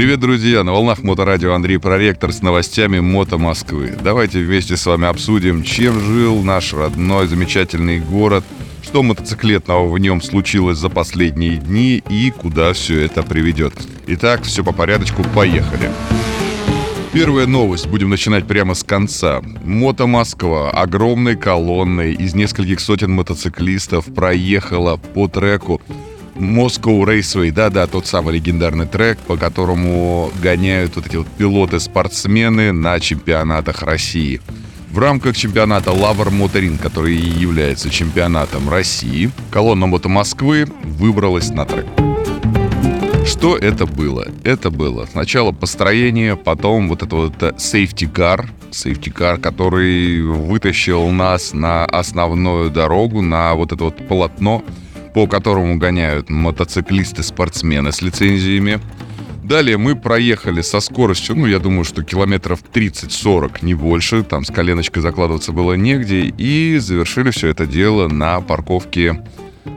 Привет, друзья! На волнах Моторадио Андрей Проректор с новостями Мото Москвы. Давайте вместе с вами обсудим, чем жил наш родной замечательный город, что мотоциклетного в нем случилось за последние дни и куда все это приведет. Итак, все по порядочку, поехали. Первая новость. Будем начинать прямо с конца. Мото Москва огромной колонной из нескольких сотен мотоциклистов проехала по треку Moscow Raceway, да-да, тот самый легендарный трек, по которому гоняют вот эти вот пилоты-спортсмены на чемпионатах России. В рамках чемпионата Лавр Моторин, который и является чемпионатом России, колонна Мото Москвы выбралась на трек. Что это было? Это было сначала построение, потом вот это вот safety car, safety car, который вытащил нас на основную дорогу, на вот это вот полотно, по которому гоняют мотоциклисты-спортсмены с лицензиями. Далее мы проехали со скоростью, ну, я думаю, что километров 30-40, не больше. Там с коленочкой закладываться было негде. И завершили все это дело на парковке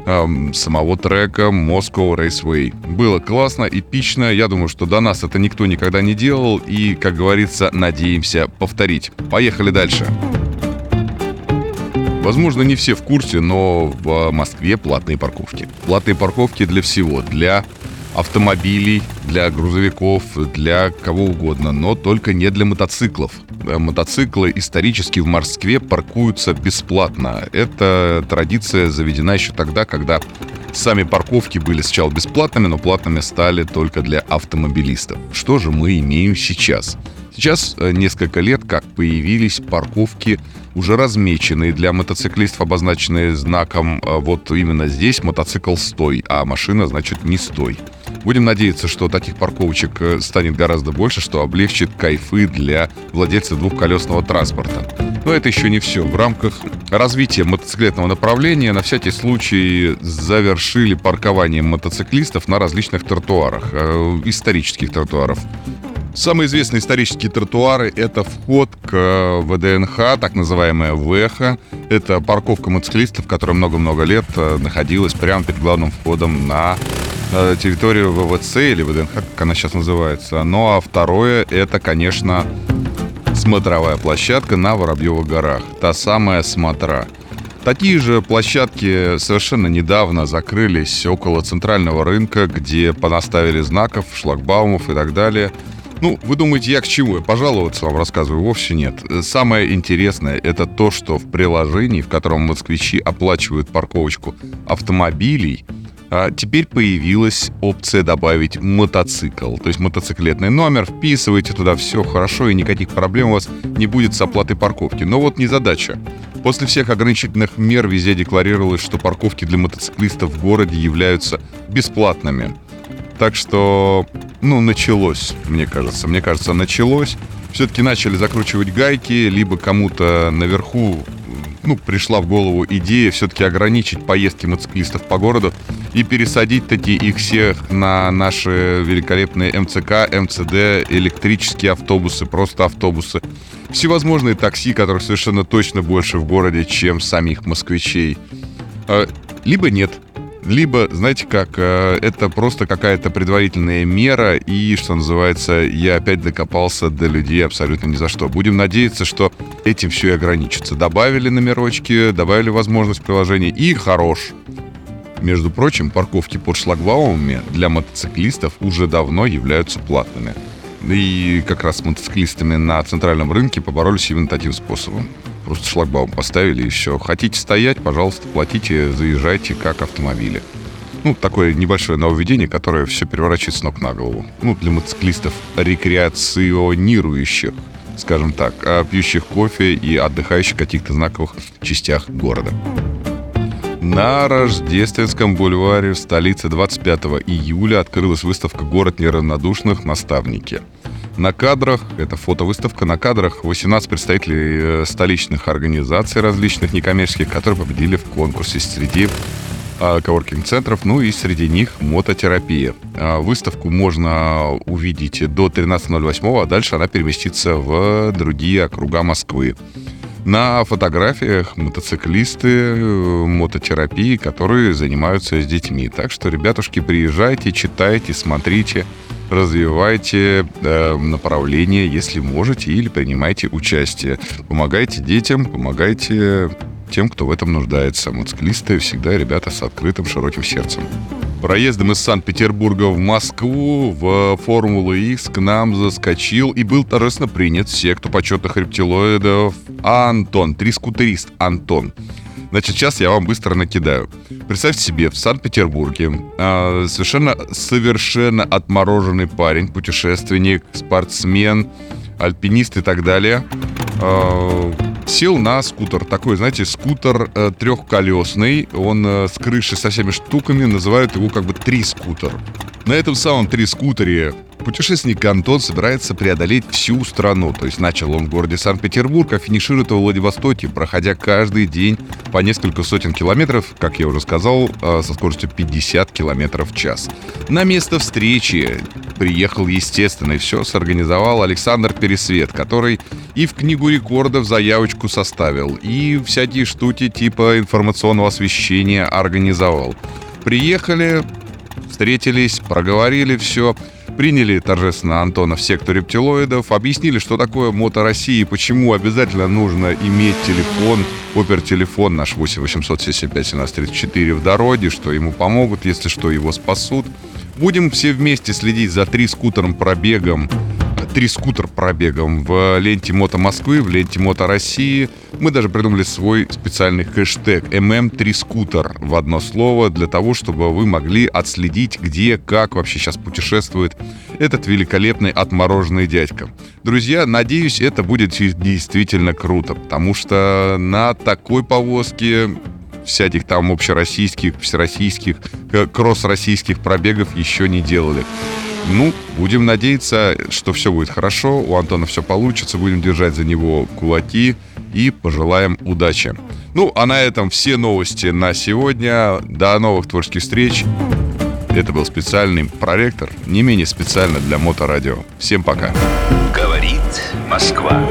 эм, самого трека Moscow Raceway. Было классно, эпично. Я думаю, что до нас это никто никогда не делал. И, как говорится, надеемся повторить. Поехали дальше. Возможно, не все в курсе, но в Москве платные парковки. Платные парковки для всего. Для автомобилей, для грузовиков, для кого угодно, но только не для мотоциклов. Э, мотоциклы исторически в Москве паркуются бесплатно. Эта традиция заведена еще тогда, когда сами парковки были сначала бесплатными, но платными стали только для автомобилистов. Что же мы имеем сейчас? Сейчас э, несколько лет как появились парковки уже размеченные для мотоциклистов, обозначенные знаком э, вот именно здесь мотоцикл стой, а машина, значит, не стой. Будем надеяться, что таких парковочек э, станет гораздо больше, что облегчит кайфы для владельцев двухколесного транспорта. Но это еще не все. В рамках развития мотоциклетного направления на всякий случай завершили паркование мотоциклистов на различных тротуарах, исторических тротуаров. Самые известные исторические тротуары — это вход к э, ВДНХ, так называемая ВЭХа. Это парковка мотоциклистов, которая много-много лет э, находилась прямо перед главным входом на э, территорию ВВЦ или ВДНХ, как она сейчас называется. Ну а второе — это, конечно, смотровая площадка на Воробьевых горах. Та самая смотра. Такие же площадки совершенно недавно закрылись около центрального рынка, где понаставили знаков, шлагбаумов и так далее — ну, вы думаете, я к чему? Пожаловаться вам рассказываю? Вовсе нет. Самое интересное — это то, что в приложении, в котором москвичи оплачивают парковочку автомобилей, а теперь появилась опция добавить мотоцикл. То есть мотоциклетный номер, вписываете туда все хорошо, и никаких проблем у вас не будет с оплатой парковки. Но вот не задача. После всех ограничительных мер везде декларировалось, что парковки для мотоциклистов в городе являются бесплатными. Так что, ну, началось, мне кажется. Мне кажется, началось. Все-таки начали закручивать гайки, либо кому-то наверху ну, пришла в голову идея все-таки ограничить поездки мотоциклистов по городу и пересадить таки их всех на наши великолепные МЦК, МЦД, электрические автобусы, просто автобусы. Всевозможные такси, которых совершенно точно больше в городе, чем самих москвичей. А, либо нет либо, знаете как, э, это просто какая-то предварительная мера, и, что называется, я опять докопался до людей абсолютно ни за что. Будем надеяться, что этим все и ограничится. Добавили номерочки, добавили возможность приложения, и хорош. Между прочим, парковки под шлагбаумами для мотоциклистов уже давно являются платными. И как раз с мотоциклистами на центральном рынке поборолись именно таким способом. Просто шлагбаум поставили и все. Хотите стоять, пожалуйста, платите, заезжайте как автомобили. Ну, такое небольшое нововведение, которое все переворачивает с ног на голову. Ну, для мотоциклистов рекреационирующих, скажем так, а пьющих кофе и отдыхающих в каких-то знаковых частях города. На Рождественском бульваре в столице 25 июля открылась выставка «Город неравнодушных. Наставники». На кадрах, это фотовыставка, на кадрах 18 представителей э, столичных организаций различных некоммерческих, которые победили в конкурсе среди а, коворкинг-центров, ну и среди них мототерапия. А, выставку можно увидеть до 13.08, а дальше она переместится в другие округа Москвы. На фотографиях мотоциклисты э, мототерапии, которые занимаются с детьми. Так что, ребятушки, приезжайте, читайте, смотрите. Развивайте э, направление, если можете, или принимайте участие. Помогайте детям, помогайте тем, кто в этом нуждается. Мотоциклисты всегда ребята с открытым широким сердцем. Проездом из Санкт-Петербурга в Москву в Формулу X к нам заскочил и был торжественно принят секту почетных рептилоидов Антон, трискутерист Антон. Значит, сейчас я вам быстро накидаю. Представьте себе, в Санкт-Петербурге э, совершенно, совершенно отмороженный парень, путешественник, спортсмен, альпинист и так далее, э, сел на скутер. Такой, знаете, скутер э, трехколесный. Он э, с крышей со всеми штуками. Называют его как бы три скутер. На этом самом три скутере Путешественник Антон собирается преодолеть всю страну. То есть начал он в городе Санкт-Петербург, а финиширует во Владивостоке, проходя каждый день по несколько сотен километров, как я уже сказал, а, со скоростью 50 километров в час. На место встречи приехал, естественно, и все сорганизовал Александр Пересвет, который и в книгу рекордов заявочку составил, и всякие штуки типа информационного освещения организовал. Приехали, встретились, проговорили все – Приняли торжественно Антона в секту рептилоидов, объяснили, что такое Мото России, почему обязательно нужно иметь телефон, опер-телефон наш 8 800 775 1734 в дороге, что ему помогут, если что, его спасут. Будем все вместе следить за три скутером пробегом три скутер пробегом в ленте Мото Москвы, в ленте Мото России. Мы даже придумали свой специальный хэштег MM3 скутер в одно слово для того, чтобы вы могли отследить, где, как вообще сейчас путешествует этот великолепный отмороженный дядька. Друзья, надеюсь, это будет действительно круто, потому что на такой повозке всяких там общероссийских, всероссийских, кросс-российских пробегов еще не делали. Ну, будем надеяться, что все будет хорошо, у Антона все получится, будем держать за него кулаки и пожелаем удачи. Ну, а на этом все новости на сегодня. До новых творческих встреч. Это был специальный проректор, не менее специально для Моторадио. Всем пока. Говорит Москва.